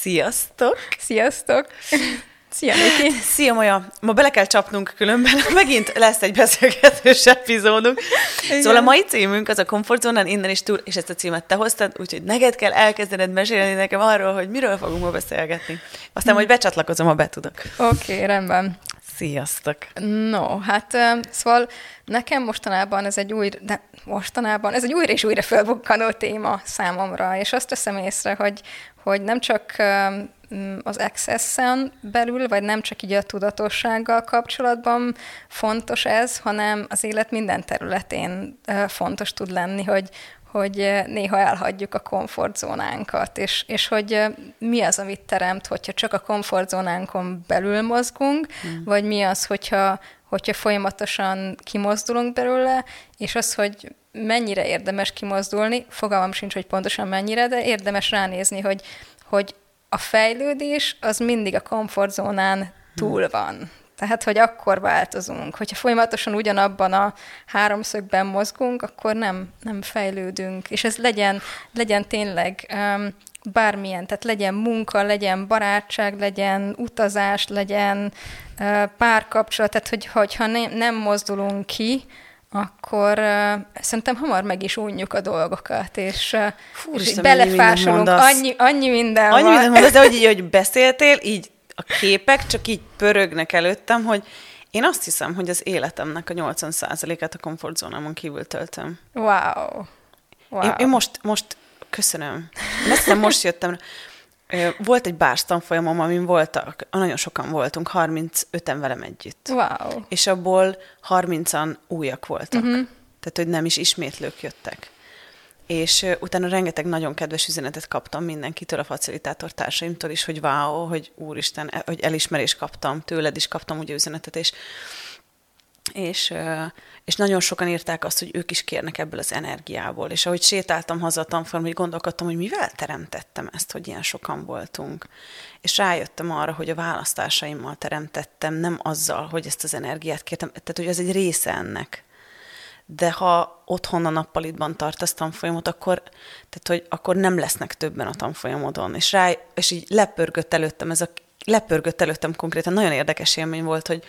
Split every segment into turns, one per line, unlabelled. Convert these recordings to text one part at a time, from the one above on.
Sziasztok!
Sziasztok! Szia, Niki!
Szia, Maja! Ma bele kell csapnunk, különben megint lesz egy beszélgetős epizódunk. Igen. Szóval a mai címünk az a komfortzónán innen is túl, és ezt a címet te hoztad, úgyhogy neked kell elkezdened mesélni nekem arról, hogy miről fogunk ma beszélgetni. Aztán, hogy becsatlakozom, ha betudok.
Oké, okay, rendben.
Sziasztok!
No, hát szóval nekem mostanában ez egy új, de mostanában ez egy újra és újra felbukkanó téma számomra, és azt teszem észre, hogy, hogy nem csak az access-en belül, vagy nem csak így a tudatossággal kapcsolatban fontos ez, hanem az élet minden területén fontos tud lenni, hogy, hogy néha elhagyjuk a komfortzónánkat, és, és hogy mi az, amit teremt, hogyha csak a komfortzónánkon belül mozgunk, mm. vagy mi az, hogyha, hogyha folyamatosan kimozdulunk belőle, és az, hogy mennyire érdemes kimozdulni, fogalmam sincs, hogy pontosan mennyire, de érdemes ránézni, hogy, hogy a fejlődés az mindig a komfortzónán túl van. Tehát, hogy akkor változunk. Hogyha folyamatosan ugyanabban a háromszögben mozgunk, akkor nem, nem fejlődünk. És ez legyen, legyen tényleg um, bármilyen, tehát legyen munka, legyen barátság, legyen utazás, legyen uh, párkapcsolat, tehát hogy, hogyha ne, nem mozdulunk ki, akkor uh, szerintem hamar meg is unjuk a dolgokat, és, uh, Fú, és belefásolunk, annyi, annyi minden
Annyi van. minden mondasz, de hogy így, hogy beszéltél, így a képek csak így pörögnek előttem, hogy én azt hiszem, hogy az életemnek a 80%-át a komfortzónámon kívül töltöm.
Wow. wow.
Én, én most, most köszönöm. Hiszem, most jöttem. Volt egy bárs tanfolyamom, amin voltak, nagyon sokan voltunk, 35-en velem együtt.
Wow.
És abból 30-an újak voltak. Uh-huh. Tehát, hogy nem is ismétlők jöttek. És utána rengeteg nagyon kedves üzenetet kaptam mindenkitől, a facilitátor társaimtól is, hogy wow, hogy úristen, e, hogy elismerést kaptam, tőled is kaptam ugye üzenetet, és és, és nagyon sokan írták azt, hogy ők is kérnek ebből az energiából. És ahogy sétáltam haza a hogy gondolkodtam, hogy mivel teremtettem ezt, hogy ilyen sokan voltunk. És rájöttem arra, hogy a választásaimmal teremtettem, nem azzal, hogy ezt az energiát kértem, tehát hogy ez egy része ennek. De ha otthon a nappalitban tartasz tanfolyamot, akkor, tehát, hogy akkor nem lesznek többen a tanfolyamodon. És, rá, és így lepörgött előttem, ez a, lepörgött előttem konkrétan, nagyon érdekes élmény volt, hogy,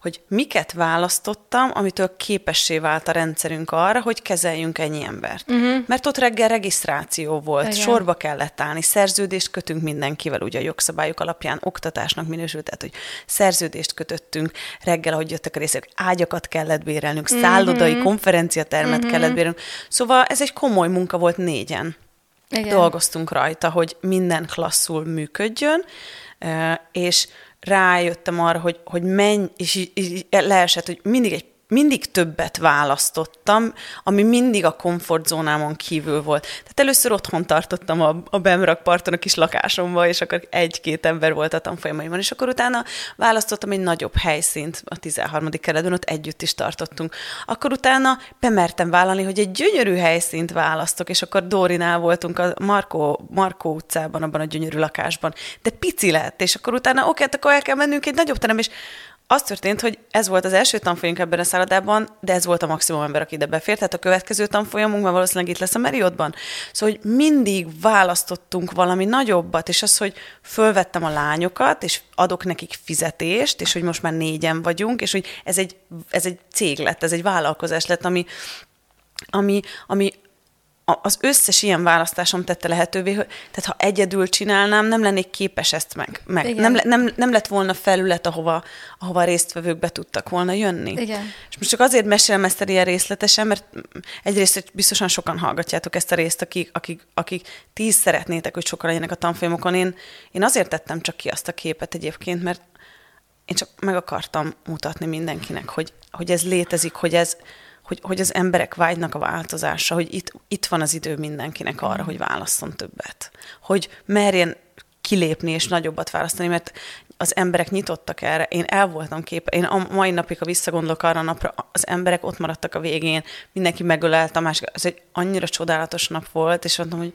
hogy miket választottam, amitől képessé vált a rendszerünk arra, hogy kezeljünk ennyi embert. Uh-huh. Mert ott reggel regisztráció volt, Igen. sorba kellett állni, szerződést kötünk mindenkivel, ugye a jogszabályok alapján oktatásnak minősült, tehát hogy szerződést kötöttünk, reggel, ahogy jöttek a részek, ágyakat kellett bérelnünk, uh-huh. szállodai konferenciatermet uh-huh. kellett bérelnünk. Szóval ez egy komoly munka volt négyen. Igen. Dolgoztunk rajta, hogy minden klasszul működjön, és rájöttem arra, hogy, hogy menj, és így leesett, hogy mindig egy mindig többet választottam, ami mindig a komfortzónámon kívül volt. Tehát először otthon tartottam a, a Bemrak parton a kis lakásomba, és akkor egy-két ember volt a tanfolyamaimban, és akkor utána választottam egy nagyobb helyszínt a 13. keretben, ott együtt is tartottunk. Akkor utána bemertem vállalni, hogy egy gyönyörű helyszínt választok, és akkor Dórinál voltunk a Markó, Markó utcában, abban a gyönyörű lakásban, de pici lett, és akkor utána oké, hát akkor el kell mennünk egy nagyobb terem, és az történt, hogy ez volt az első tanfolyamunk ebben a szállodában, de ez volt a maximum ember, aki ide befért, tehát a következő tanfolyamunkban valószínűleg itt lesz a Meriotban. Szóval, hogy mindig választottunk valami nagyobbat, és az, hogy fölvettem a lányokat, és adok nekik fizetést, és hogy most már négyen vagyunk, és hogy ez egy, ez egy cég lett, ez egy vállalkozás lett, ami, ami, ami az összes ilyen választásom tette lehetővé, hogy tehát ha egyedül csinálnám, nem lennék képes ezt meg. meg. Nem, nem, nem lett volna felület, ahova, ahova résztvevők be tudtak volna jönni.
Igen.
És most csak azért mesélem ezt ilyen részletesen, mert egyrészt biztosan sokan hallgatjátok ezt a részt, akik, akik, akik tíz szeretnétek, hogy sokan legyenek a tanfolyamokon. Én, én azért tettem csak ki azt a képet egyébként, mert én csak meg akartam mutatni mindenkinek, hogy, hogy ez létezik, hogy ez, hogy, hogy az emberek vágynak a változásra, hogy itt, itt van az idő mindenkinek arra, hogy válasszon többet. Hogy merjen kilépni és nagyobbat választani, mert az emberek nyitottak erre. Én el voltam képe. Én a mai napig, ha visszagondolok arra a napra, az emberek ott maradtak a végén, mindenki megölelte a másik. Ez egy annyira csodálatos nap volt, és mondtam, hogy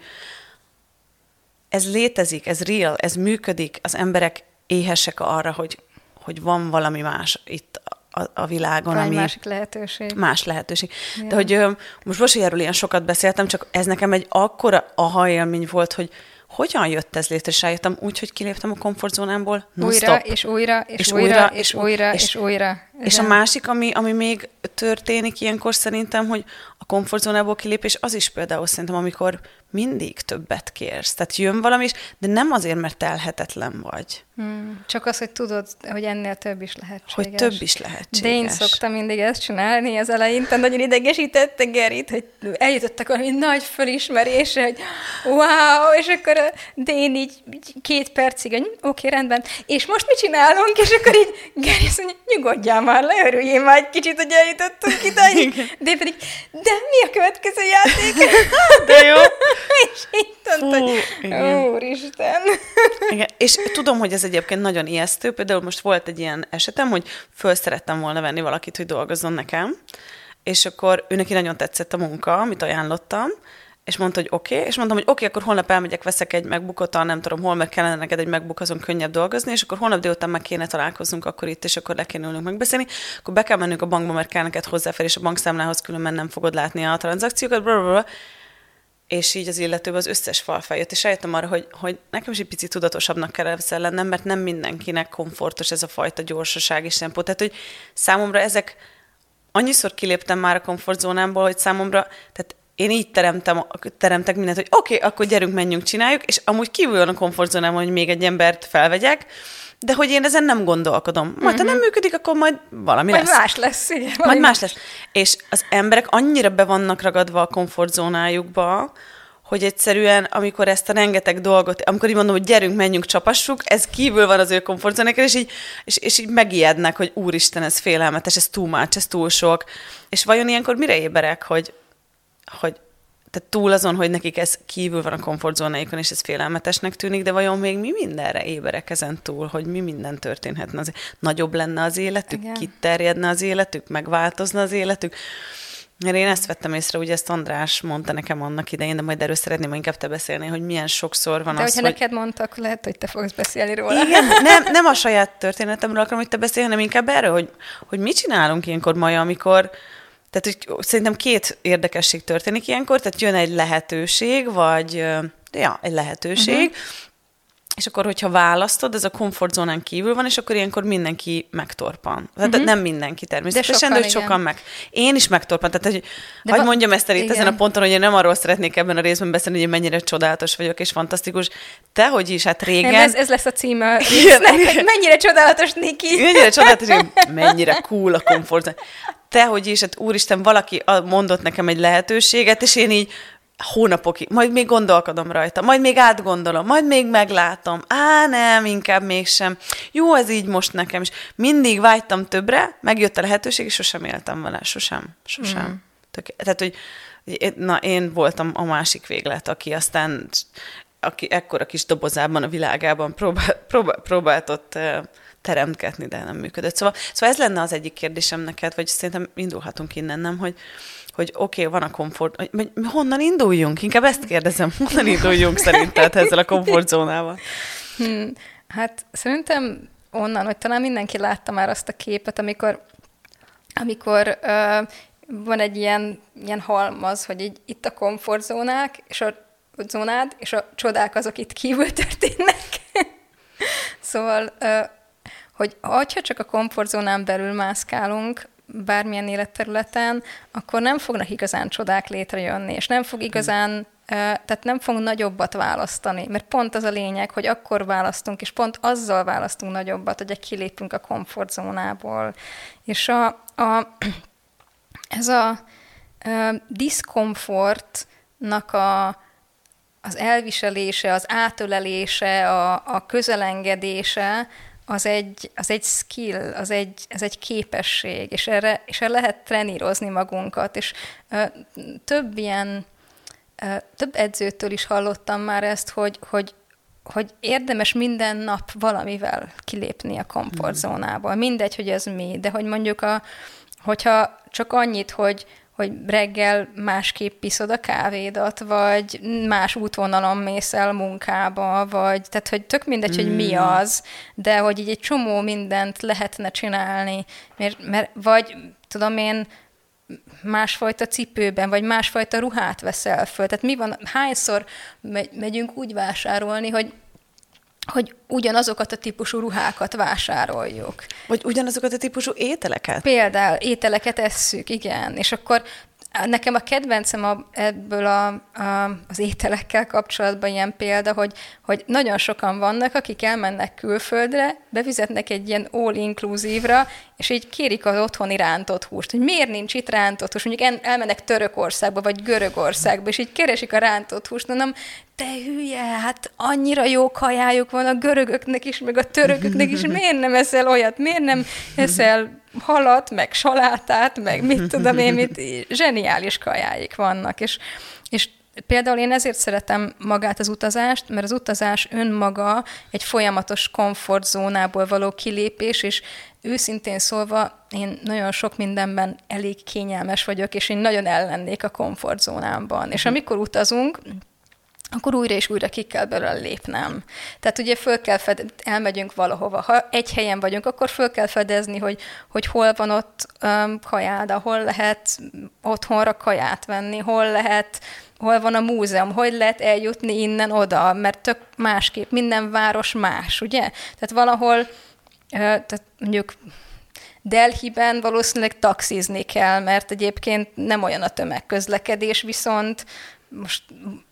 ez létezik, ez real, ez működik, az emberek éhesek arra, hogy, hogy van valami más itt a, a világon.
Van ami másik lehetőség.
Más lehetőség. Ja. De hogy most Bosiáról ilyen sokat beszéltem, csak ez nekem egy akkora aha élmény volt, hogy hogyan jött ez létre, és rájöttem úgy, hogy kiléptem a komfortzónámból.
Újra, és újra, és, és újra, újra, és újra, és, és újra.
És a másik, ami, ami még történik ilyenkor szerintem, hogy a komfortzónából kilépés az is például szerintem, amikor mindig többet kérsz. Tehát jön valami is, de nem azért, mert telhetetlen vagy.
Hmm, csak az, hogy tudod, hogy ennél több is lehetséges.
Hogy több is lehetséges.
De én szoktam mindig ezt csinálni az elején, tehát nagyon idegesítette Gerit, hogy eljutottak valami nagy fölismerésre, hogy wow, és akkor de én így két percig, oké, okay, rendben, és most mit csinálunk? És akkor így Geri azt mondja, nyugodjál már le, örüljél már egy kicsit, hogy eljutottunk ide. De pedig, de mi a következő játék?
de jó.
és így tudod, hogy úristen.
Igen. És tudom, hogy ez egyébként nagyon ijesztő. Például most volt egy ilyen esetem, hogy föl szerettem volna venni valakit, hogy dolgozzon nekem, és akkor ő neki nagyon tetszett a munka, amit ajánlottam, és mondta, hogy oké, okay, és mondtam, hogy oké, okay, akkor holnap elmegyek, veszek egy megbukot, nem tudom hol, mert kellene neked egy megbuk, azon könnyebb dolgozni, és akkor holnap délután meg kéne találkoznunk akkor itt, és akkor le kéne ülnünk megbeszélni, akkor be kell mennünk a bankba, mert kell neked hozzáférés a bankszámlához, különben nem fogod látni a tranzakciókat, blablabla. és így az illetőben az összes fal feljött, és rájöttem arra, hogy, hogy nekem is egy picit tudatosabbnak kell ezzel lennem, mert nem mindenkinek komfortos ez a fajta gyorsaság és tempó. Tehát, hogy számomra ezek, annyiszor kiléptem már a komfortzónámból, hogy számomra, tehát én így teremtem, teremtek mindent, hogy oké, okay, akkor gyerünk, menjünk, csináljuk, és amúgy kívül van a komfortzónám, hogy még egy embert felvegyek, de hogy én ezen nem gondolkodom. Majd, uh-huh. ha nem mhm. működik, akkor majd valami
majd
lesz.
más lesz, igen.
Majd más, más lesz. És az emberek annyira be vannak ragadva a komfortzónájukba, hogy egyszerűen, amikor ezt a rengeteg dolgot, amikor így mondom, hogy gyerünk, menjünk, csapassuk, ez kívül van az ő komfortzónákon, és így, és, és így megijednek, hogy úristen, ez félelmetes, ez túl much, ez túl sok. És vajon ilyenkor mire éberek, hogy hogy tehát túl azon, hogy nekik ez kívül van a komfortzónáikon, és ez félelmetesnek tűnik, de vajon még mi mindenre éberek ezen túl, hogy mi minden történhetne? Az, nagyobb lenne az életük, Igen. kiterjedne az életük, megváltozna az életük? Mert én ezt vettem észre, ugye ezt András mondta nekem annak idején, de majd erről szeretném inkább te beszélni, hogy milyen sokszor van
de
az,
hogyha hogy... neked mondtak, lehet, hogy te fogsz beszélni róla.
Igen, nem, nem a saját történetemről akarom, hogy te beszélj, hanem inkább erről, hogy, hogy mit csinálunk ilyenkor Maja, amikor, tehát hogy szerintem két érdekesség történik ilyenkor, tehát jön egy lehetőség, vagy ja, egy lehetőség, uh-huh. És akkor, hogyha választod, ez a komfortzónán kívül van, és akkor ilyenkor mindenki megtorpan. Tehát uh-huh. nem mindenki természetesen, de sokan, de sokan meg. Én is megtorpan. Tehát, hogy de hagyd mondjam ezt el itt igen. ezen a ponton, hogy én nem arról szeretnék ebben a részben beszélni, hogy én mennyire csodálatos vagyok, és fantasztikus. Te, hogy is, hát régen... Nem,
ez, ez lesz a címe. hogy mennyire csodálatos, Niki.
Mennyire csodálatos, mennyire cool a komfortzóna te, hogy is, hát úristen, valaki mondott nekem egy lehetőséget, és én így hónapokig, majd még gondolkodom rajta, majd még átgondolom, majd még meglátom. Á, nem, inkább mégsem. Jó, ez így most nekem is. Mindig vágytam többre, megjött a lehetőség, és sosem éltem vele, sosem, sosem. Mm. Tök, tehát, hogy na, én voltam a másik véglet, aki aztán aki ekkora kis dobozában a világában próbál, próbál, próbált ott teremtgetni, de nem működött. Szóval, szóval ez lenne az egyik kérdésem neked, vagy szerintem indulhatunk innen, nem, hogy, hogy oké, okay, van a komfort, hogy honnan induljunk? Inkább ezt kérdezem, honnan induljunk szerinted ezzel a komfortzónával?
Hmm, hát szerintem onnan, hogy talán mindenki látta már azt a képet, amikor, amikor uh, van egy ilyen, ilyen halmaz, hogy így, itt a komfortzónák, és a zónád, és a csodák azok itt kívül történnek. szóval uh, hogy ha csak a komfortzónán belül mászkálunk, bármilyen életterületen, akkor nem fognak igazán csodák létrejönni, és nem fog igazán, tehát nem fog nagyobbat választani, mert pont az a lényeg, hogy akkor választunk, és pont azzal választunk nagyobbat, hogy kilépünk a komfortzónából. És a, a, ez a, a diszkomfortnak a, az elviselése, az átölelése, a, a közelengedése, az egy, az egy skill, az egy, ez egy képesség, és erre, és erre lehet trenírozni magunkat, és ö, több ilyen, ö, több edzőtől is hallottam már ezt, hogy, hogy hogy érdemes minden nap valamivel kilépni a komfortzónából. Mindegy, hogy ez mi, de hogy mondjuk a, hogyha csak annyit, hogy, hogy reggel másképp iszod a kávédat, vagy más útvonalon mész el munkába, vagy tehát, hogy tök mindegy, mm. hogy mi hmm. az, de hogy így egy csomó mindent lehetne csinálni, mert, mert vagy tudom én, másfajta cipőben, vagy másfajta ruhát veszel föl. Tehát mi van, hányszor megy, megyünk úgy vásárolni, hogy hogy ugyanazokat a típusú ruhákat vásároljuk.
Vagy ugyanazokat a típusú ételeket?
Például ételeket esszük, igen. És akkor Nekem a kedvencem a, ebből a, a, az ételekkel kapcsolatban ilyen példa, hogy, hogy nagyon sokan vannak, akik elmennek külföldre, bevizetnek egy ilyen all-inclusive-ra, és így kérik az otthoni rántott húst, hogy miért nincs itt rántott húst. Mondjuk elmennek Törökországba, vagy Görögországba, és így keresik a rántott húst, mondom, te hülye, hát annyira jó kajájuk van a görögöknek is, meg a törököknek is, miért nem eszel olyat, miért nem eszel halat, meg salátát, meg mit tudom én, mit, zseniális kajáik vannak, és, és Például én ezért szeretem magát az utazást, mert az utazás önmaga egy folyamatos komfortzónából való kilépés, és őszintén szólva én nagyon sok mindenben elég kényelmes vagyok, és én nagyon ellennék a komfortzónámban. És amikor utazunk, akkor újra és újra ki kell belőle lépnem. Tehát ugye föl kell fed, elmegyünk valahova. Ha egy helyen vagyunk, akkor föl kell fedezni, hogy, hogy hol van ott um, kajáda, hol lehet otthonra kaját venni, hol lehet, hol van a múzeum, hogy lehet eljutni innen oda, mert tök másképp, minden város más, ugye? Tehát valahol, uh, tehát mondjuk Delhiben valószínűleg taxizni kell, mert egyébként nem olyan a tömegközlekedés, viszont most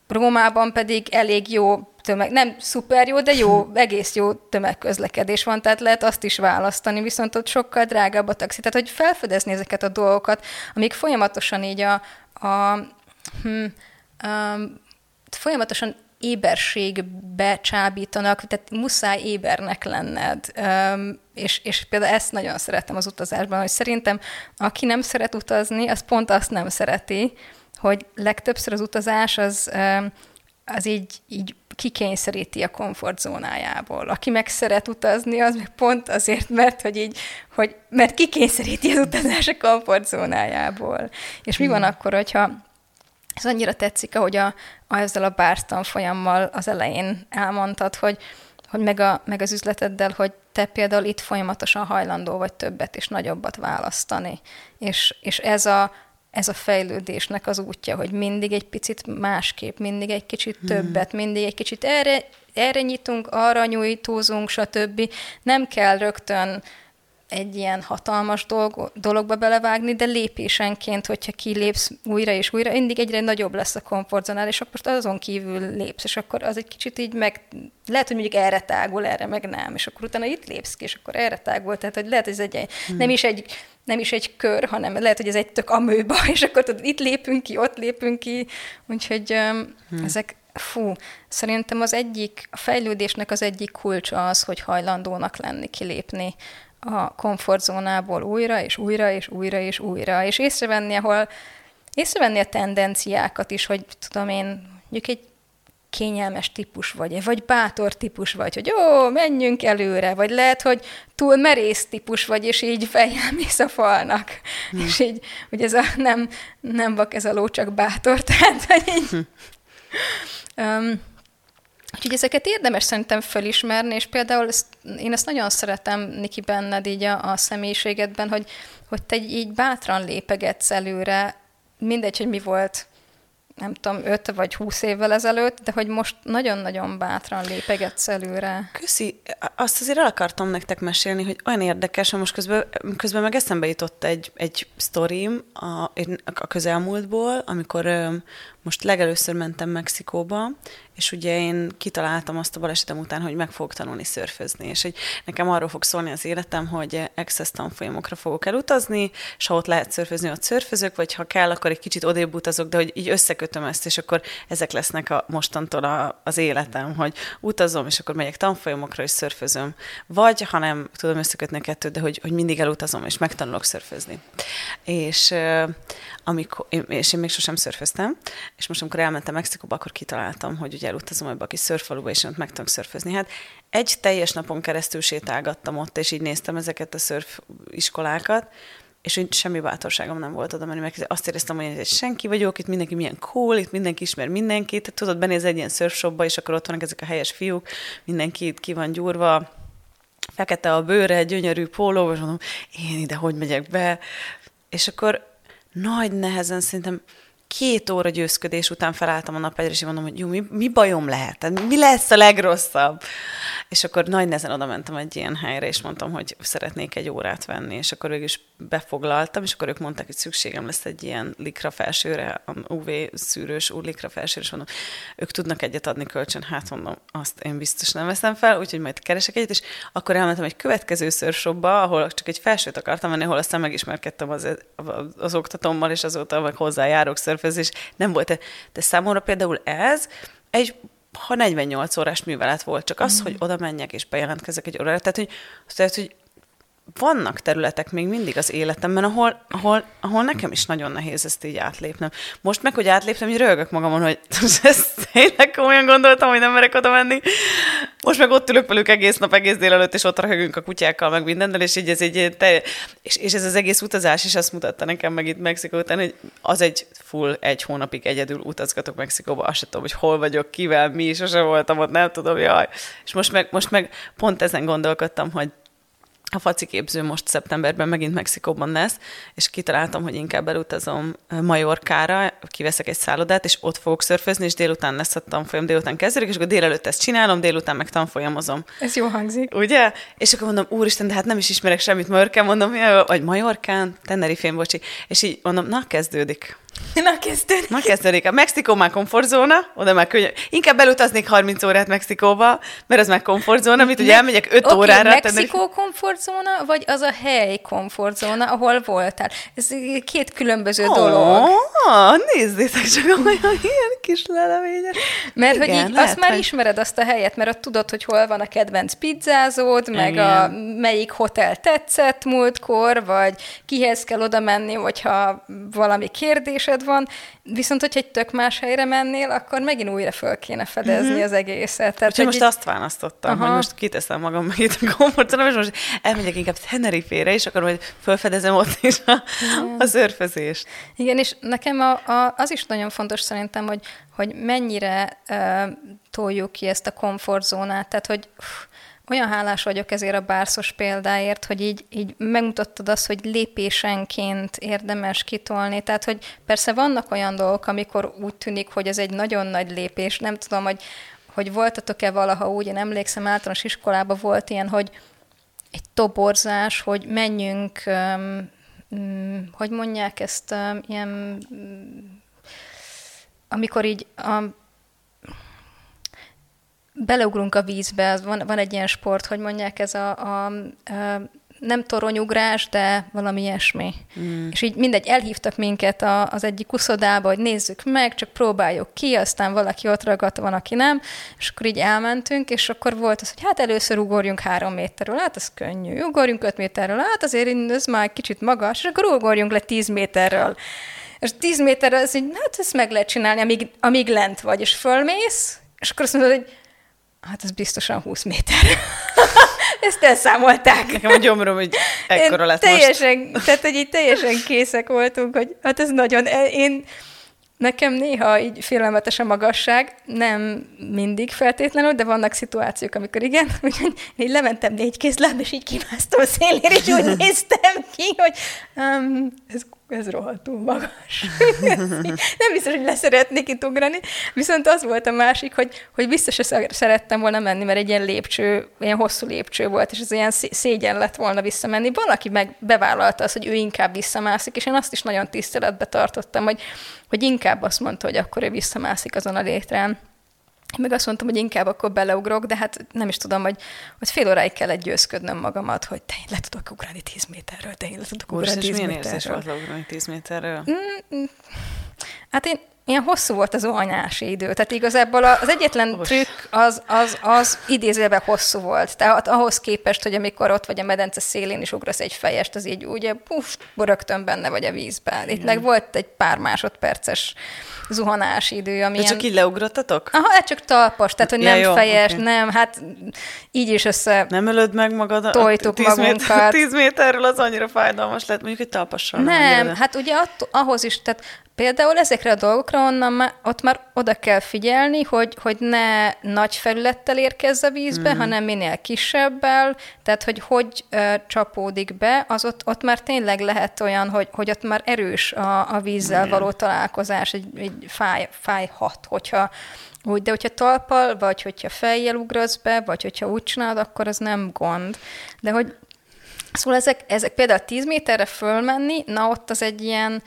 Rómában pedig elég jó tömeg, nem szuper jó, de jó, egész jó tömegközlekedés van, tehát lehet azt is választani, viszont ott sokkal drágább a taxi. Tehát, hogy felfedezni ezeket a dolgokat, amik folyamatosan így a, a hm, um, folyamatosan éberségbe csábítanak, tehát muszáj ébernek lenned. Um, és, és például ezt nagyon szeretem az utazásban, hogy szerintem aki nem szeret utazni, az pont azt nem szereti, hogy legtöbbször az utazás az, az így, így kikényszeríti a komfortzónájából. Aki meg szeret utazni, az meg pont azért, mert hogy így, hogy, mert kikényszeríti az utazás a komfortzónájából. És mi van hmm. akkor, hogyha ez annyira tetszik, ahogy a, a ezzel a bárstan folyammal az elején elmondtad, hogy, hogy meg, a, meg az üzleteddel, hogy te például itt folyamatosan hajlandó vagy többet és nagyobbat választani. És, és ez a, ez a fejlődésnek az útja, hogy mindig egy picit másképp, mindig egy kicsit hmm. többet, mindig egy kicsit erre, erre nyitunk, arra nyújtózunk, stb. Nem kell rögtön egy ilyen hatalmas dolog, dologba belevágni, de lépésenként, hogyha kilépsz újra és újra, mindig egyre nagyobb lesz a komfortzónál, és akkor most azon kívül lépsz, és akkor az egy kicsit így meg, lehet, hogy mondjuk erre tágul, erre meg nem, és akkor utána itt lépsz ki, és akkor erre tágul, tehát hogy lehet, hogy ez egy, hmm. nem is egy nem is egy kör, hanem lehet, hogy ez egy tök amőba, és akkor tudod, itt lépünk ki, ott lépünk ki, úgyhogy hmm. ezek, fú, szerintem az egyik, a fejlődésnek az egyik kulcsa az, hogy hajlandónak lenni, kilépni a komfortzónából újra, és újra, és újra, és újra, és észrevenni, ahol észrevenni a tendenciákat is, hogy tudom én, mondjuk egy kényelmes típus vagy, vagy bátor típus vagy, hogy ó, menjünk előre, vagy lehet, hogy túl merész típus vagy, és így fejjel mész a falnak. Hmm. És így, hogy ez a nem, nem vak ez a ló, csak bátor, tehát, hogy így... Hmm. Um, Úgyhogy ezeket érdemes szerintem felismerni, és például ezt, én ezt nagyon szeretem, Niki, benned így a, a személyiségedben, hogy, hogy te így bátran lépegetsz előre, mindegy, hogy mi volt nem tudom, öt vagy húsz évvel ezelőtt, de hogy most nagyon-nagyon bátran lépegetsz előre.
Köszi. Azt azért el akartam nektek mesélni, hogy olyan érdekes, hogy most közben, közben meg eszembe jutott egy, egy sztorim a, a közelmúltból, amikor most legelőször mentem Mexikóba, és ugye én kitaláltam azt a balesetem után, hogy meg fogok tanulni szörfözni, és hogy nekem arról fog szólni az életem, hogy access tanfolyamokra fogok elutazni, és ha ott lehet szörfözni, ott szörfözök, vagy ha kell, akkor egy kicsit odébb utazok, de hogy így összekötöm ezt, és akkor ezek lesznek a, mostantól a, az életem, hogy utazom, és akkor megyek tanfolyamokra, és szörfözöm. Vagy, ha nem tudom összekötni a kettőt, de hogy, hogy mindig elutazom, és megtanulok szörfözni. És, amikor, és én még sosem szörföztem, és most, amikor elmentem Mexikóba, akkor kitaláltam, hogy ugye elutazom ebbe a kis szörfaluba, és ott meg tudok szörfözni. Hát egy teljes napon keresztül sétálgattam ott, és így néztem ezeket a szörf iskolákat, és úgy semmi bátorságom nem volt oda menni, mert azt éreztem, hogy egy senki vagyok, itt mindenki milyen cool, itt mindenki ismer mindenkit, tudod, benéz egy ilyen surfshopba, és akkor ott vannak ezek a helyes fiúk, mindenki itt ki van gyúrva, fekete a bőre, gyönyörű póló, és mondom, én ide hogy megyek be, és akkor nagy nehezen szerintem két óra győzködés után felálltam a napegyre, és mondom, hogy jó, mi, mi bajom lehet? Mi lesz a legrosszabb? És akkor nagy nehezen oda mentem egy ilyen helyre, és mondtam, hogy szeretnék egy órát venni, és akkor végül is befoglaltam, és akkor ők mondták, hogy szükségem lesz egy ilyen likra felsőre, UV szűrős úr likra felsőre, és mondom, ők tudnak egyet adni kölcsön, hát mondom, azt én biztos nem veszem fel, úgyhogy majd keresek egyet, és akkor elmentem egy következő szörshopba, ahol csak egy felsőt akartam venni, ahol aztán megismerkedtem az, az oktatómmal, és azóta meg hozzájárok szörfözés. Nem volt, de számomra például ez egy ha 48 órás művelet volt, csak az, mm. hogy oda menjek és bejelentkezek egy órára, tehát hogy, tehát, hogy vannak területek még mindig az életemben, ahol, ahol, ahol nekem is nagyon nehéz ezt így átlépnem. Most meg, hogy átléptem, így rögök magamon, hogy ezt tényleg komolyan gondoltam, hogy nem merek oda menni. Most meg ott ülök velük egész nap, egész délelőtt, és ott röhögünk a kutyákkal, meg mindennel, és így ez egy, te, és, és, ez az egész utazás is azt mutatta nekem meg itt Mexikó után, hogy az egy full egy hónapig egyedül utazgatok Mexikóba, azt sem tudom, hogy hol vagyok, kivel, mi, sose voltam ott, nem tudom, jaj. És most meg, most meg pont ezen gondolkodtam, hogy a faci képző most szeptemberben megint Mexikóban lesz, és kitaláltam, hogy inkább elutazom Majorkára, kiveszek egy szállodát, és ott fogok szörfözni, és délután lesz a tanfolyam, délután kezdődik, és akkor délelőtt ezt csinálom, délután meg tanfolyamozom.
Ez jó hangzik.
Ugye? És akkor mondom, úristen, de hát nem is ismerek semmit Majorkán, mondom, vagy Majorkán, Tenerife, bocsi. És így mondom, na, kezdődik.
Na kezdődik.
Na kezdődik. A Mexikó már komfortzóna, oda már könnyű. Inkább elutaznék 30 órát Mexikóba, mert az már komfortzóna, amit ugye elmegyek 5 okay, órára.
Mexikó tenni... komfortzóna, vagy az a hely komfortzóna, ahol voltál? Ez két különböző oh, dolog.
Nézzétek csak, olyan ilyen kis lelemények.
Mert Igen, hogy így lehet, azt már hogy... ismered azt a helyet, mert ott tudod, hogy hol van a kedvenc pizzázód, meg Igen. a melyik hotel tetszett múltkor, vagy kihez kell oda menni, hogyha valami kérdésed életed van, viszont hogyha egy tök más helyre mennél, akkor megint újra föl kéne fedezni uh-huh. az egészet.
Tehát, hogy most egy... azt választottam, Aha. hogy most kiteszem magam meg itt a komfortzóna, és most elmegyek inkább Tenerife-re, és akkor majd felfedezem ott is a, a szörfözést.
Igen, és nekem a, a, az is nagyon fontos szerintem, hogy, hogy mennyire uh, toljuk ki ezt a komfortzónát, tehát hogy uff, olyan hálás vagyok ezért a bárszos példáért, hogy így, így megmutattad azt, hogy lépésenként érdemes kitolni. Tehát, hogy persze vannak olyan dolgok, amikor úgy tűnik, hogy ez egy nagyon nagy lépés. Nem tudom, hogy, hogy voltatok-e valaha úgy, én emlékszem, általános iskolában volt ilyen, hogy egy toborzás, hogy menjünk, um, hogy mondják ezt, um, ilyen, um, amikor így a beleugrunk a vízbe, van, van egy ilyen sport, hogy mondják, ez a, a, a nem toronyugrás, de valami ilyesmi. Mm. És így mindegy, elhívtak minket a, az egyik uszodába, hogy nézzük meg, csak próbáljuk ki, aztán valaki ott ragadt, van, aki nem, és akkor így elmentünk, és akkor volt az, hogy hát először ugorjunk három méterről, hát az könnyű, ugorjunk öt méterről, hát azért ez már kicsit magas, és akkor ugorjunk le tíz méterről. És tíz méterről, az így, hát ezt meg lehet csinálni, amíg, amíg lent vagy, és fölmész, és akkor azt mondod, hogy Hát ez biztosan 20 méter. Ezt elszámolták.
Nekem a gyomrom, hogy ekkora lett
teljesen, most. Tehát, hogy így teljesen készek voltunk, hogy hát ez nagyon... Én, nekem néha így félelmetes a magasság, nem mindig feltétlenül, de vannak szituációk, amikor igen, úgyhogy így lementem négy kézláb, és így kimásztam a szélére, és úgy néztem ki, hogy um, ez ez rohadtul magas. nem biztos, hogy leszeretnék itt ugrani, viszont az volt a másik, hogy, hogy biztos, hogy szerettem volna menni, mert egy ilyen lépcső, ilyen hosszú lépcső volt, és ez ilyen szégyen lett volna visszamenni. Valaki meg bevállalta azt, hogy ő inkább visszamászik, és én azt is nagyon tiszteletbe tartottam, hogy, hogy inkább azt mondta, hogy akkor ő visszamászik azon a létrán. Meg azt mondtam, hogy inkább akkor beleugrok, de hát nem is tudom, hogy, hogy fél óráig kellett győzködnöm magamat, hogy te én le tudok ugrani 10 méterről, te én le tudok ugrani 10
milyen
méterről.
érzés volt leugrani 10 méterről?
Mm, mm, hát én ilyen hosszú volt az ohanyási idő. Tehát igazából az egyetlen Os. trükk az, az, az idézőben hosszú volt. Tehát ahhoz képest, hogy amikor ott vagy a medence szélén is ugrasz egy fejest, az így ugye puf, rögtön benne vagy a vízben. Itt meg volt egy pár másodperces zuhanási idő. Ami
De csak így leugrottatok?
Aha, hát csak talpas, tehát hogy ja, nem jó, fejes, okay. nem, hát így is össze
Nem ölöd meg magad?
Tojtuk tíz magunkat. Méter,
tíz méterről az annyira fájdalmas lett, mondjuk egy talpassal.
Nem, nem hát ugye att, ahhoz is, tehát Például ezekre a dolgokra onnan már, ott már oda kell figyelni, hogy, hogy ne nagy felülettel érkezz a vízbe, mm. hanem minél kisebbel, tehát hogy hogy uh, csapódik be, az ott, ott már tényleg lehet olyan, hogy, hogy ott már erős a, a vízzel Igen. való találkozás, egy, egy fáj, fájhat, hogyha úgy, de hogyha talpal, vagy hogyha fejjel ugrasz be, vagy hogyha úgy csinálod, akkor az nem gond. De hogy Szóval ezek, ezek például 10 méterre fölmenni, na ott az egy ilyen,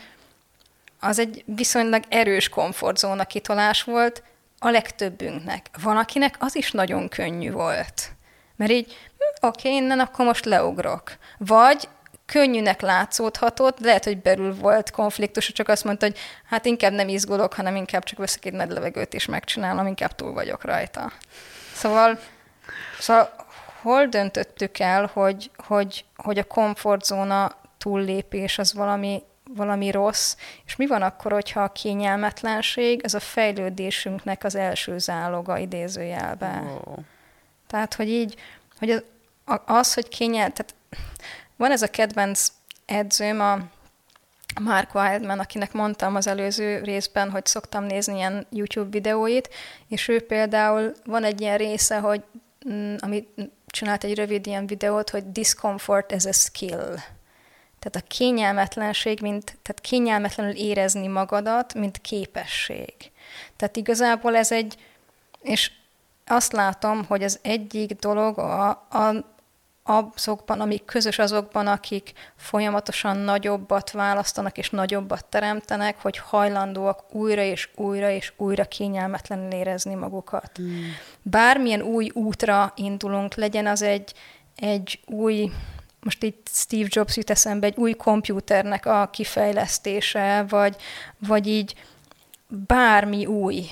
az egy viszonylag erős komfortzóna kitolás volt a legtöbbünknek. Van, akinek az is nagyon könnyű volt. Mert így, hm, oké, innen akkor most leugrok. Vagy könnyűnek látszódhatott, lehet, hogy belül volt konfliktus, csak azt mondta, hogy hát inkább nem izgulok, hanem inkább csak veszek egy nagy levegőt és megcsinálom, inkább túl vagyok rajta. Szóval, szóval hol döntöttük el, hogy, hogy, hogy a komfortzóna túllépés az valami valami rossz, és mi van akkor, hogyha a kényelmetlenség, ez a fejlődésünknek az első záloga idézőjelbe. Oh. Tehát, hogy így, hogy az, az hogy kényel, tehát van ez a kedvenc edzőm, a Mark Wildman, akinek mondtam az előző részben, hogy szoktam nézni ilyen YouTube videóit, és ő például van egy ilyen része, hogy mm, ami csinált egy rövid ilyen videót, hogy discomfort as a skill. Tehát a kényelmetlenség, mint, tehát kényelmetlenül érezni magadat, mint képesség. Tehát igazából ez egy, és azt látom, hogy az egyik dolog a, a, azokban, amik közös azokban, akik folyamatosan nagyobbat választanak és nagyobbat teremtenek, hogy hajlandóak újra és újra és újra kényelmetlenül érezni magukat. Mm. Bármilyen új útra indulunk, legyen az egy, egy új most itt Steve Jobs jut eszembe, egy új kompjúternek a kifejlesztése, vagy, vagy így bármi új,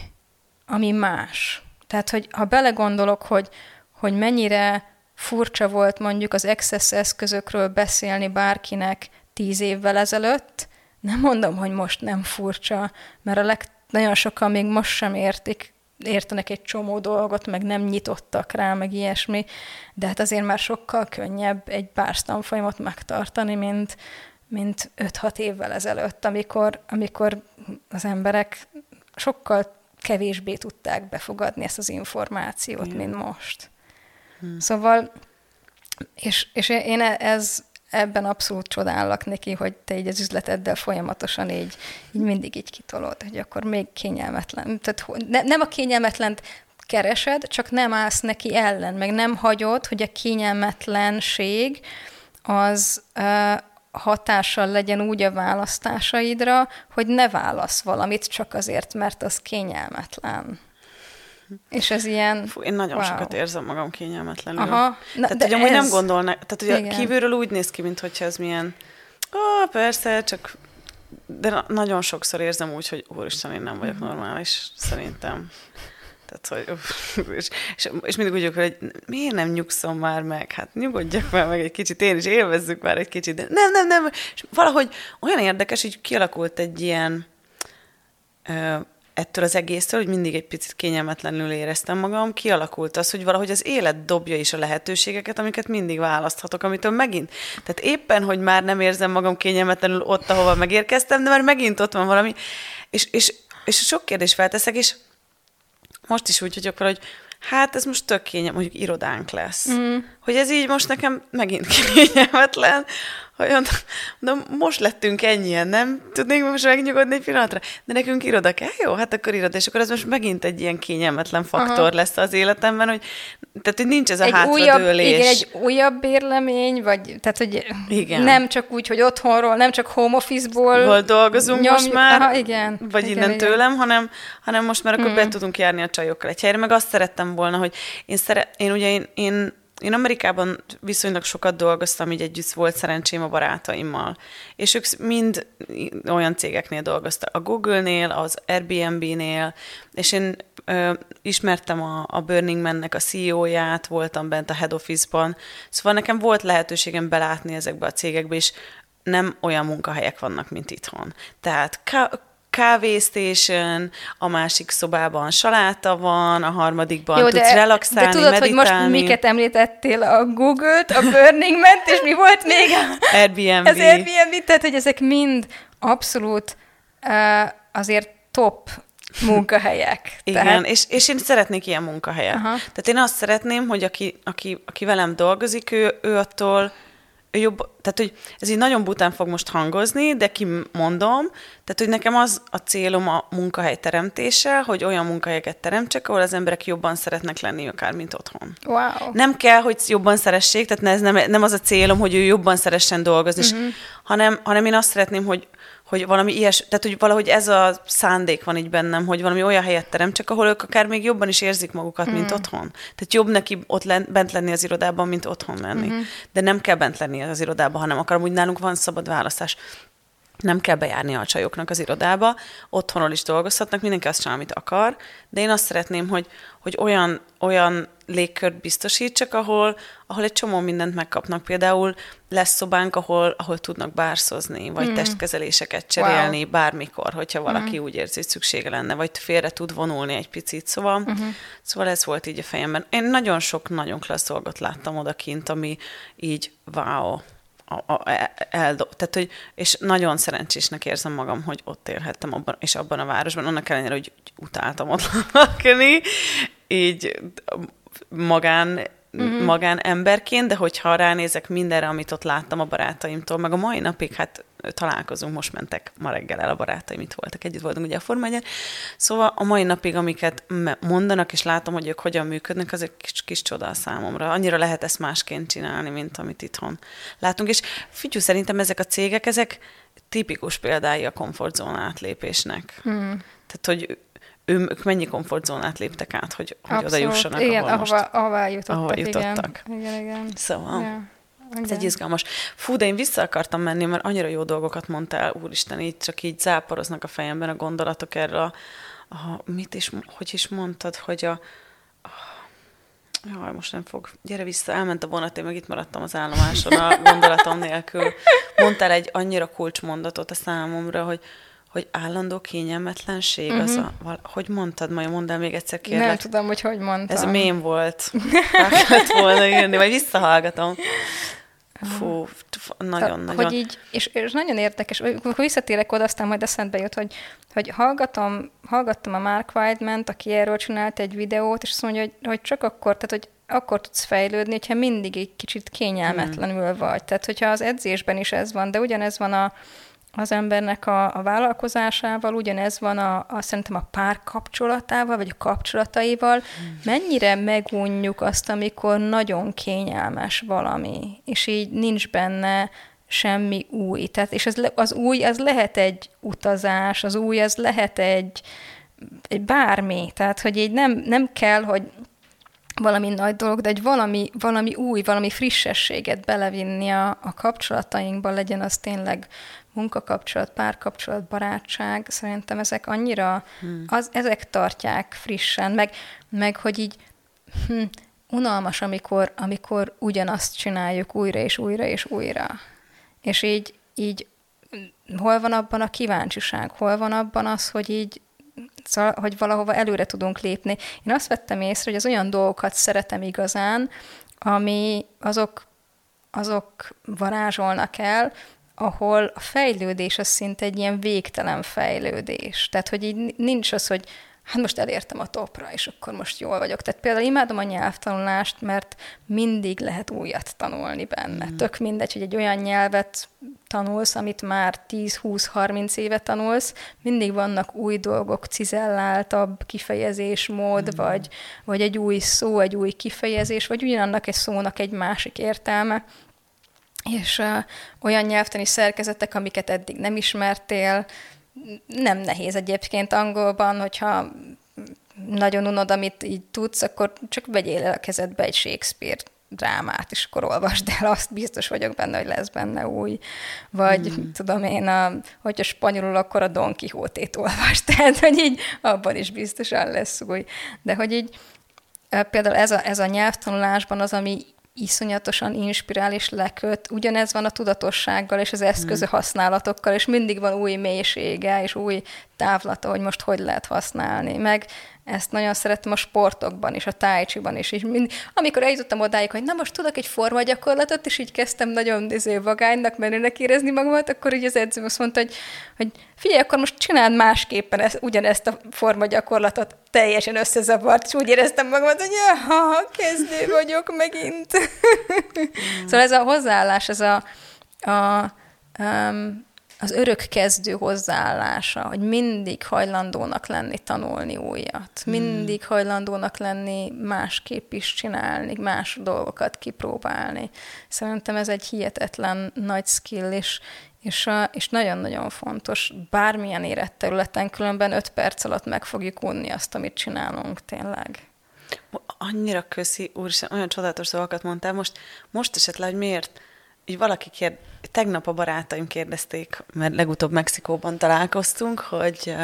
ami más. Tehát, hogy ha belegondolok, hogy, hogy mennyire furcsa volt mondjuk az Access eszközökről beszélni bárkinek tíz évvel ezelőtt, nem mondom, hogy most nem furcsa, mert a leg, nagyon sokan még most sem értik, értenek egy csomó dolgot, meg nem nyitottak rá, meg ilyesmi, de hát azért már sokkal könnyebb egy pár tanfolyamot megtartani, mint, mint 5-6 évvel ezelőtt, amikor, amikor az emberek sokkal kevésbé tudták befogadni ezt az információt, Igen. mint most. Hmm. Szóval, és, és én e, ez, ebben abszolút csodálok neki, hogy te így az üzleteddel folyamatosan így, így mindig így kitolod, hogy akkor még kényelmetlen. Tehát ne, nem a kényelmetlent keresed, csak nem állsz neki ellen, meg nem hagyod, hogy a kényelmetlenség az uh, hatással legyen úgy a választásaidra, hogy ne válasz valamit csak azért, mert az kényelmetlen. És ez ilyen...
Fú, én nagyon wow. sokat érzem magam kényelmetlenül. Aha. Na, tehát, hogy amúgy ez... nem gondolnak, tehát hogy kívülről úgy néz ki, mintha ez milyen, ó, oh, persze, csak de nagyon sokszor érzem úgy, hogy úristen, én nem vagyok mhm. normális, szerintem. Tehát, hogy, és, és, és mindig úgy hogy miért nem nyugszom már meg? Hát nyugodjak már meg egy kicsit, én is élvezzük már egy kicsit. De nem, nem, nem. És valahogy olyan érdekes, hogy kialakult egy ilyen ettől az egésztől, hogy mindig egy picit kényelmetlenül éreztem magam, kialakult az, hogy valahogy az élet dobja is a lehetőségeket, amiket mindig választhatok, amitől megint. Tehát éppen, hogy már nem érzem magam kényelmetlenül ott, ahova megérkeztem, de már megint ott van valami. És, és, és sok kérdés felteszek, és most is úgy vagyok hogy hát ez most tök kényelmes, mondjuk irodánk lesz. Mm. Hogy ez így most nekem megint kényelmetlen, hogy de most lettünk ennyien, nem tudnék most megnyugodni egy pillanatra? De nekünk iroda kell? Jó, hát akkor iroda, és akkor ez most megint egy ilyen kényelmetlen faktor Aha. lesz az életemben, hogy, tehát, hogy nincs ez a egy hátradőlés.
Újabb, igen, egy újabb bérlemény, vagy tehát, hogy igen. nem csak úgy, hogy otthonról, nem csak home office-ból
Hol dolgozunk nyom, most már, aha, igen, vagy igen, innen igen. tőlem, hanem, hanem most már akkor hmm. be tudunk járni a csajokkal egy helyre, meg azt szerettem volna, hogy én, szere, én ugye én, én én Amerikában viszonylag sokat dolgoztam, így együtt volt szerencsém a barátaimmal. És ők mind olyan cégeknél dolgoztak. A Google-nél, az Airbnb-nél, és én ö, ismertem a, a Burning Man-nek a CEO-ját, voltam bent a head office-ban, szóval nekem volt lehetőségem belátni ezekbe a cégekbe, és nem olyan munkahelyek vannak, mint itthon. Tehát kávésztésön, a másik szobában saláta van, a harmadikban Jó, tudsz de, relaxálni, de tudod, meditálni.
hogy most miket említettél? A Google-t, a Burning Man-t, és mi volt még?
Airbnb.
Az Airbnb, tehát hogy ezek mind abszolút uh, azért top munkahelyek.
Igen, Tehát... és, és én szeretnék ilyen munkahelyet. Aha. Tehát én azt szeretném, hogy aki, aki, aki velem dolgozik, ő, ő attól jobb, tehát hogy ez így nagyon bután fog most hangozni, de kimondom, tehát hogy nekem az a célom a munkahely teremtése, hogy olyan munkahelyeket teremtsek, ahol az emberek jobban szeretnek lenni akár, mint otthon.
Wow.
Nem kell, hogy jobban szeressék, tehát ez nem, nem az a célom, hogy ő jobban szeressen dolgozni, uh-huh. hanem, hanem én azt szeretném, hogy hogy valami ilyes, tehát hogy valahogy ez a szándék van így bennem, hogy valami olyan helyet terem, csak ahol ők akár még jobban is érzik magukat, hmm. mint otthon. Tehát jobb neki ott len, bent lenni az irodában, mint otthon lenni. Hmm. De nem kell bent lenni az irodában, hanem akar, úgy nálunk van szabad választás. Nem kell bejárni a csajoknak az irodába, otthonról is dolgozhatnak, mindenki azt csinál, amit akar, de én azt szeretném, hogy, hogy olyan, olyan légkört biztosítsak, ahol, ahol egy csomó mindent megkapnak. Például lesz szobánk, ahol, ahol tudnak bárszozni, vagy mm. testkezeléseket cserélni wow. bármikor, hogyha valaki mm. úgy érzi, hogy szüksége lenne, vagy félre tud vonulni egy picit. Szóval, mm-hmm. szóval ez volt így a fejemben. Én nagyon sok, nagyon klassz dolgot láttam odakint, ami így wow, a, a, el, tehát, hogy, és nagyon szerencsésnek érzem magam, hogy ott élhettem abban, és abban a városban, annak ellenére, hogy utáltam ott lakni, így magán uh-huh. magán emberként, de hogyha ránézek mindenre, amit ott láttam a barátaimtól, meg a mai napig, hát találkozunk, most mentek ma reggel el a barátaim, itt voltak, együtt voltunk ugye a formányen. Szóval a mai napig, amiket mondanak, és látom, hogy ők hogyan működnek, az egy kis, kis csoda a számomra. Annyira lehet ezt másként csinálni, mint amit itthon látunk. És figyelj, szerintem ezek a cégek, ezek tipikus példái a komfortzóna átlépésnek. Hmm. Tehát, hogy ők mennyi komfortzónát léptek át, hogy, hogy oda jussanak,
igen, ahova, most, ahová jutottak.
Ahova jutottak.
Igen, igen, igen.
Szóval... Ja. Igen. Ez egy izgalmas. Fú, de én vissza akartam menni, mert annyira jó dolgokat mondtál, úristen, így csak így záporoznak a fejemben a gondolatok erre a, a mit is, hogy is mondtad, hogy a, a Jaj, most nem fog. Gyere vissza, elment a vonat, én meg itt maradtam az állomáson a gondolatom nélkül. Mondtál egy annyira kulcsmondatot a számomra, hogy hogy állandó kényelmetlenség, uh-huh. az a, mhm. hogy mondtad, majd mondd el még egyszer kérlek.
Nem tudom, hogy hogy mondtam.
Ez mém volt. Meg volna írni, vagy visszahallgatom. Fú, nagyon-nagyon.
Hogy így, és, és nagyon érdekes, amikor visszatérek oda, aztán majd eszembe jut, hogy, hogy hallgatom, hallgattam a Mark Weidman-t, aki erről csinált egy videót, és azt mondja, hogy, hogy csak akkor, tehát hogy akkor tudsz fejlődni, hogyha mindig egy kicsit kényelmetlenül hmm. vagy. Tehát, hogyha az edzésben is ez van, de ugyanez van a, az embernek a, a vállalkozásával, ugyanez van a, a szerintem a párkapcsolatával, vagy a kapcsolataival, hmm. mennyire megunjuk azt, amikor nagyon kényelmes valami, és így nincs benne semmi új. Tehát, és az, az új, az lehet egy utazás, az új, az lehet egy, egy bármi. Tehát, hogy így nem, nem kell, hogy valami nagy dolog, de egy valami, valami új, valami frissességet belevinni a, a kapcsolatainkba, legyen az tényleg munkakapcsolat, párkapcsolat, barátság, szerintem ezek annyira, hmm. az, ezek tartják frissen, meg, meg hogy így hm, unalmas, amikor, amikor ugyanazt csináljuk újra és újra és újra. És így, így hol van abban a kíváncsiság, hol van abban az, hogy így szóval, hogy valahova előre tudunk lépni. Én azt vettem észre, hogy az olyan dolgokat szeretem igazán, ami azok, azok varázsolnak el, ahol a fejlődés az szinte egy ilyen végtelen fejlődés. Tehát, hogy így nincs az, hogy hát most elértem a topra, és akkor most jól vagyok. Tehát például imádom a nyelvtanulást, mert mindig lehet újat tanulni benne. Mm. Tök mindegy, hogy egy olyan nyelvet tanulsz, amit már 10-20-30 éve tanulsz, mindig vannak új dolgok, cizelláltabb kifejezésmód, mm. vagy, vagy egy új szó, egy új kifejezés, vagy ugyanannak egy szónak egy másik értelme. És uh, olyan nyelvtani szerkezetek, amiket eddig nem ismertél, nem nehéz egyébként angolban, hogyha nagyon unod, amit így tudsz, akkor csak vegyél el a kezedbe egy Shakespeare drámát, és akkor olvasd el, azt biztos vagyok benne, hogy lesz benne új. Vagy mm. tudom én, a, hogyha spanyolul, akkor a Don Quixote-t olvasd, tehát hogy így abban is biztosan lesz új. De hogy így például ez a, ez a nyelvtanulásban az, ami iszonyatosan inspirál és leköt. Ugyanez van a tudatossággal és az eszközö hmm. használatokkal, és mindig van új mélysége és új távlata, hogy most hogy lehet használni. Meg ezt nagyon szerettem a sportokban is, a tájcsiban is. És mind, amikor eljutottam odáig, hogy na most tudok egy formagyakorlatot, és így kezdtem nagyon izé, vagánynak menőnek érezni magamat, akkor így az edzőm azt mondta, hogy, hogy figyelj, akkor most csináld másképpen ezt, ugyanezt a formagyakorlatot, teljesen összezavart, és úgy éreztem magamat, hogy ha kezdő vagyok megint. Mm. szóval ez a hozzáállás, ez a, a um, az örök kezdő hozzáállása, hogy mindig hajlandónak lenni tanulni újat, hmm. mindig hajlandónak lenni másképp is csinálni, más dolgokat kipróbálni. Szerintem ez egy hihetetlen nagy skill, és, és, és nagyon-nagyon fontos. Bármilyen érett területen, különben öt perc alatt meg fogjuk unni azt, amit csinálunk tényleg.
Annyira köszi, úristen, olyan csodálatos dolgokat mondtál. Most, most esetleg, hogy miért így valaki kérd, tegnap a barátaim kérdezték, mert legutóbb Mexikóban találkoztunk, hogy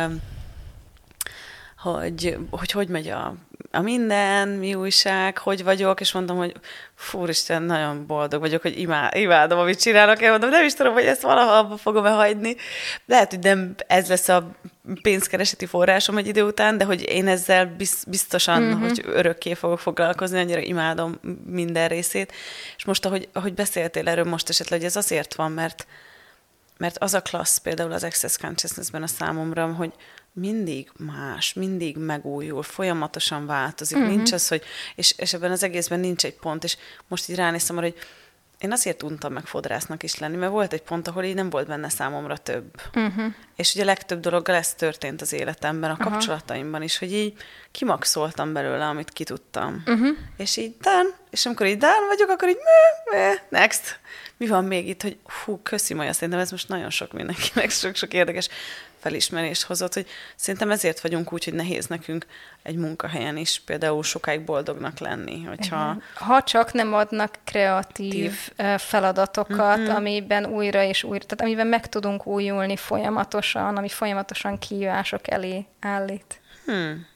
hogy hogy, hogy megy a, a minden, mi újság, hogy vagyok, és mondom, hogy fú, Isten, nagyon boldog vagyok, hogy imád, imádom, amit csinálok, én mondom, nem is tudom, hogy ezt valaha abba fogom-e hagyni. Lehet, hogy nem ez lesz a pénzkereseti forrásom egy idő után, de hogy én ezzel biztosan, mm-hmm. hogy örökké fogok foglalkozni, annyira imádom minden részét. És most, ahogy, ahogy beszéltél erről most esetleg, hogy ez azért van, mert mert az a klassz például az Access Consciousness-ben a számomra, hogy, mindig más, mindig megújul, folyamatosan változik. Uh-huh. Nincs az, hogy, és, és ebben az egészben nincs egy pont, és most így ránéztem arra, hogy én azért untam meg fodrásznak is lenni, mert volt egy pont, ahol így nem volt benne számomra több. Uh-huh. És ugye a legtöbb dologgal ez történt az életemben, a uh-huh. kapcsolataimban is, hogy így kimaxoltam belőle, amit ki tudtam. Uh-huh. És így dán, és amikor így dán vagyok, akkor így meh, meh, next. Mi van még itt, hogy hú, köszi Maja, szerintem ez most nagyon sok mindenkinek, sok-sok érdekes felismerést hozott, hogy szerintem ezért vagyunk úgy, hogy nehéz nekünk egy munkahelyen is például sokáig boldognak lenni. Hogyha...
Ha csak nem adnak kreatív Tív. feladatokat, uh-huh. amiben újra és újra, tehát amiben meg tudunk újulni folyamatosan, ami folyamatosan kihívások elé állít. Hmm.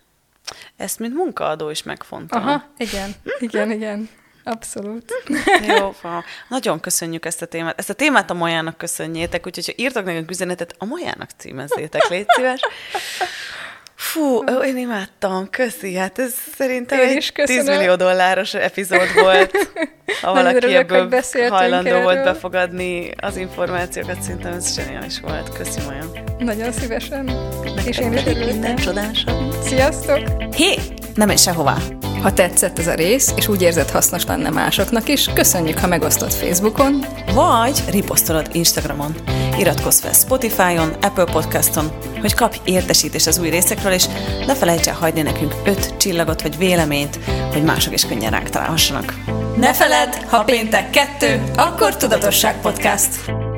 Ezt, mint munkaadó is megfontolom.
Aha, igen, igen, igen. Abszolút.
Jó, fa. Nagyon köszönjük ezt a témát. Ezt a témát a Majának köszönjétek, úgyhogy ha írtak nekünk üzenetet, a Majának címezzétek, légy szíves. Fú, én imádtam, köszi, hát ez szerintem én egy 10 millió dolláros epizód volt. Ha valaki örülök, ebből hajlandó erről. volt befogadni az információkat, szerintem ez zseniális volt. Köszi, Maja.
Nagyon szívesen.
Neked És én is örülök. Minden csodásabb.
Sziasztok!
Hé, nem menj sehová!
Ha tetszett ez a rész, és úgy érzed hasznos lenne másoknak is, köszönjük, ha megosztod Facebookon,
vagy riposztolod Instagramon. Iratkozz fel Spotify-on, Apple Podcaston, hogy kapj értesítést az új részekről, és ne felejts el hagyni nekünk öt csillagot vagy véleményt, hogy mások is könnyen ránk találhassanak.
Ne feledd, ha péntek kettő, akkor Tudatosság Podcast.